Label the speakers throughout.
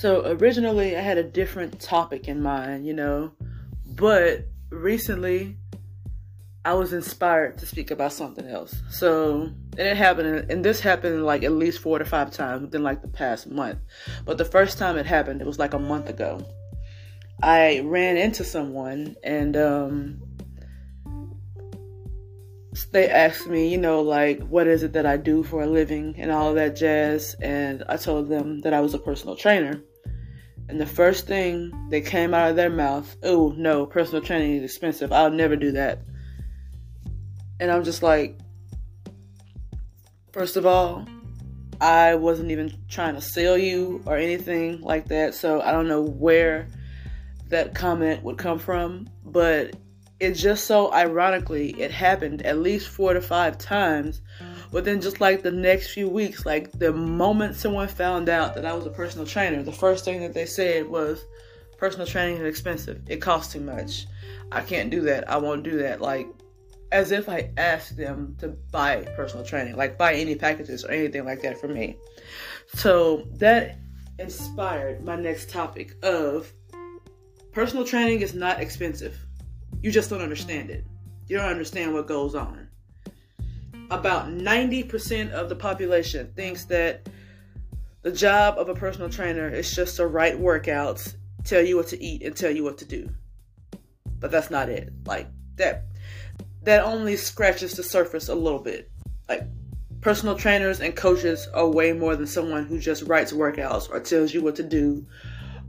Speaker 1: So originally I had a different topic in mind, you know, but recently I was inspired to speak about something else. So, and it happened, and this happened like at least four to five times within like the past month. But the first time it happened, it was like a month ago. I ran into someone, and um, they asked me, you know, like, what is it that I do for a living and all that jazz. And I told them that I was a personal trainer. And the first thing that came out of their mouth, oh, no, personal training is expensive. I'll never do that. And I'm just like, first of all, I wasn't even trying to sell you or anything like that. So I don't know where that comment would come from. But it just so ironically, it happened at least four to five times within just like the next few weeks. Like the moment someone found out that I was a personal trainer, the first thing that they said was, personal training is expensive. It costs too much. I can't do that. I won't do that. Like, as if I asked them to buy personal training, like buy any packages or anything like that for me. So that inspired my next topic of personal training is not expensive. You just don't understand it. You don't understand what goes on. About 90% of the population thinks that the job of a personal trainer is just to write workouts, tell you what to eat, and tell you what to do. But that's not it. Like that that only scratches the surface a little bit. Like personal trainers and coaches are way more than someone who just writes workouts or tells you what to do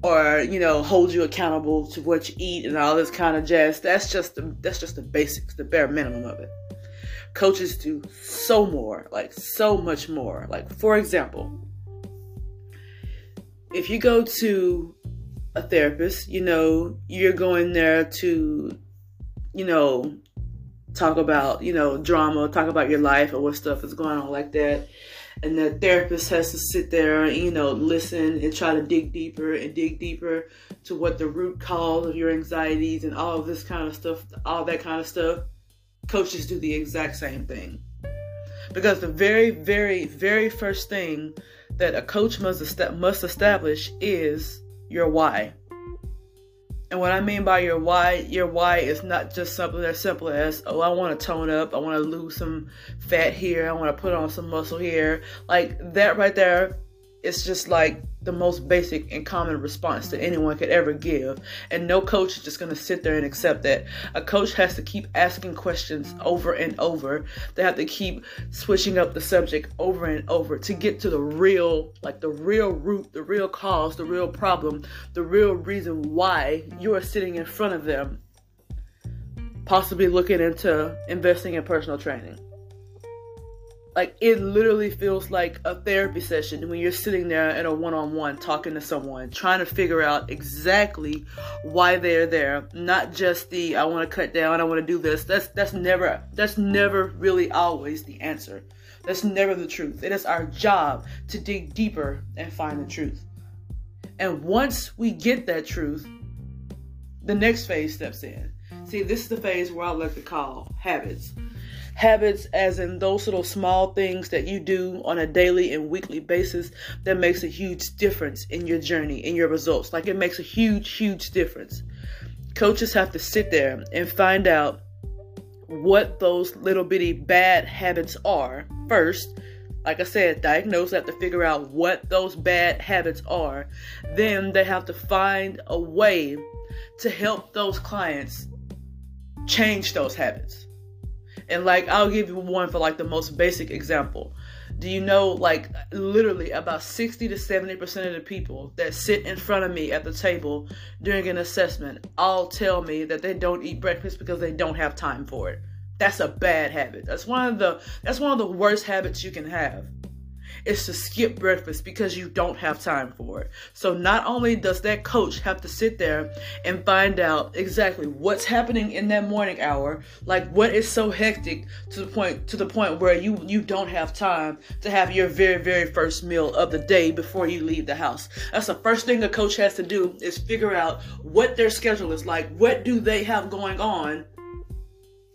Speaker 1: or you know holds you accountable to what you eat and all this kind of jazz that's just the that's just the basics the bare minimum of it coaches do so more like so much more like for example if you go to a therapist you know you're going there to you know talk about, you know, drama, talk about your life or what stuff is going on like that. And the therapist has to sit there and, you know, listen and try to dig deeper and dig deeper to what the root cause of your anxieties and all of this kind of stuff, all that kind of stuff. Coaches do the exact same thing. Because the very, very, very first thing that a coach must, must establish is your why. And what I mean by your why, your why is not just something as simple as, oh, I want to tone up, I want to lose some fat here, I want to put on some muscle here. Like that right there it's just like the most basic and common response that anyone could ever give. And no coach is just going to sit there and accept that. A coach has to keep asking questions over and over. They have to keep switching up the subject over and over to get to the real, like the real root, the real cause, the real problem, the real reason why you are sitting in front of them, possibly looking into investing in personal training like it literally feels like a therapy session when you're sitting there in a one-on-one talking to someone trying to figure out exactly why they're there. Not just the i want to cut down i want to do this. That's that's never that's never really always the answer. That's never the truth. It is our job to dig deeper and find the truth. And once we get that truth the next phase steps in. See this is the phase where i like to call habits habits as in those little small things that you do on a daily and weekly basis that makes a huge difference in your journey in your results like it makes a huge huge difference coaches have to sit there and find out what those little bitty bad habits are first like I said, diagnose, have to figure out what those bad habits are. Then they have to find a way to help those clients change those habits. And like I'll give you one for like the most basic example. Do you know like literally about 60 to 70% of the people that sit in front of me at the table during an assessment all tell me that they don't eat breakfast because they don't have time for it. That's a bad habit. That's one of the that's one of the worst habits you can have is to skip breakfast because you don't have time for it. So not only does that coach have to sit there and find out exactly what's happening in that morning hour, like what is so hectic to the point to the point where you you don't have time to have your very very first meal of the day before you leave the house. That's the first thing a coach has to do is figure out what their schedule is like. What do they have going on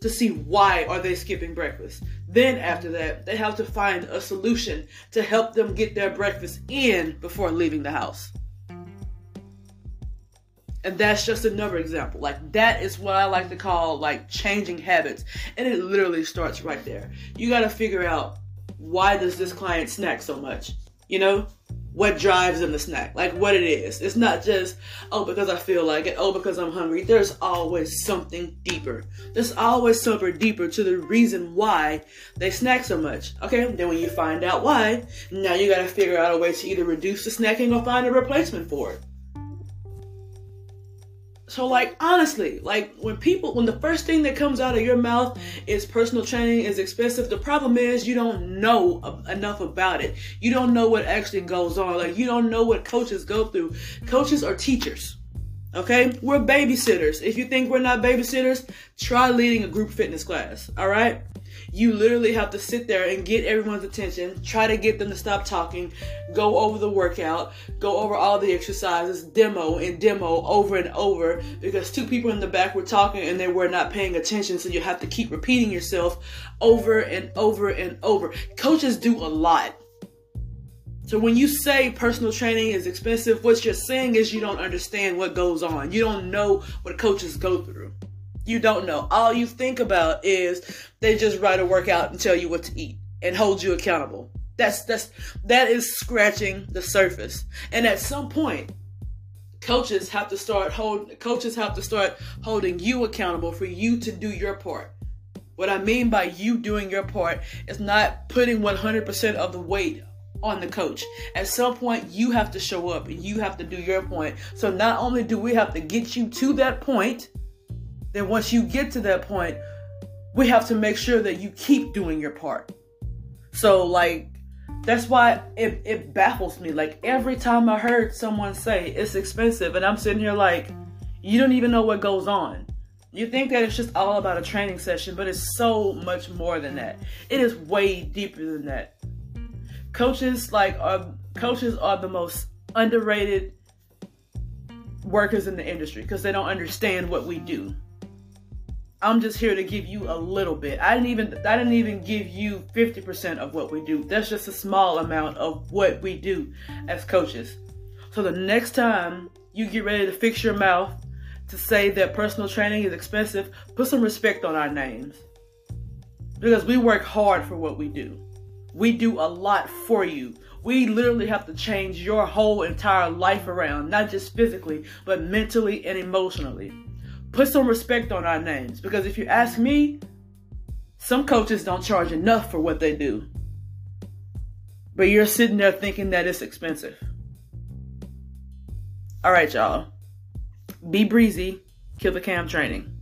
Speaker 1: to see why are they skipping breakfast. Then after that, they have to find a solution to help them get their breakfast in before leaving the house. And that's just another example. Like that is what I like to call like changing habits. And it literally starts right there. You got to figure out why does this client snack so much? You know? What drives them to snack? Like what it is. It's not just, oh, because I feel like it, oh, because I'm hungry. There's always something deeper. There's always something deeper to the reason why they snack so much. Okay, then when you find out why, now you gotta figure out a way to either reduce the snacking or find a replacement for it. So like honestly, like when people when the first thing that comes out of your mouth is personal training is expensive, the problem is you don't know enough about it. You don't know what actually goes on. Like you don't know what coaches go through. Coaches are teachers. Okay? We're babysitters. If you think we're not babysitters, try leading a group fitness class. All right? You literally have to sit there and get everyone's attention, try to get them to stop talking, go over the workout, go over all the exercises, demo and demo over and over because two people in the back were talking and they were not paying attention. So you have to keep repeating yourself over and over and over. Coaches do a lot. So when you say personal training is expensive, what you're saying is you don't understand what goes on. You don't know what coaches go through. You don't know. All you think about is they just write a workout and tell you what to eat and hold you accountable. That's that's that is scratching the surface. And at some point, coaches have to start hold coaches have to start holding you accountable for you to do your part. What I mean by you doing your part is not putting 100% of the weight on the coach. At some point, you have to show up and you have to do your point. So not only do we have to get you to that point, then once you get to that point, we have to make sure that you keep doing your part. So like that's why it, it baffles me. Like every time I heard someone say it's expensive, and I'm sitting here like, you don't even know what goes on. You think that it's just all about a training session, but it's so much more than that. It is way deeper than that. Coaches like are coaches are the most underrated workers in the industry because they don't understand what we do. I'm just here to give you a little bit. I didn't even I didn't even give you 50% of what we do. That's just a small amount of what we do as coaches. So the next time you get ready to fix your mouth to say that personal training is expensive, put some respect on our names. Because we work hard for what we do. We do a lot for you. We literally have to change your whole entire life around, not just physically, but mentally and emotionally put some respect on our names because if you ask me, some coaches don't charge enough for what they do. But you're sitting there thinking that it's expensive. All right, y'all. Be breezy. Killa Kam training.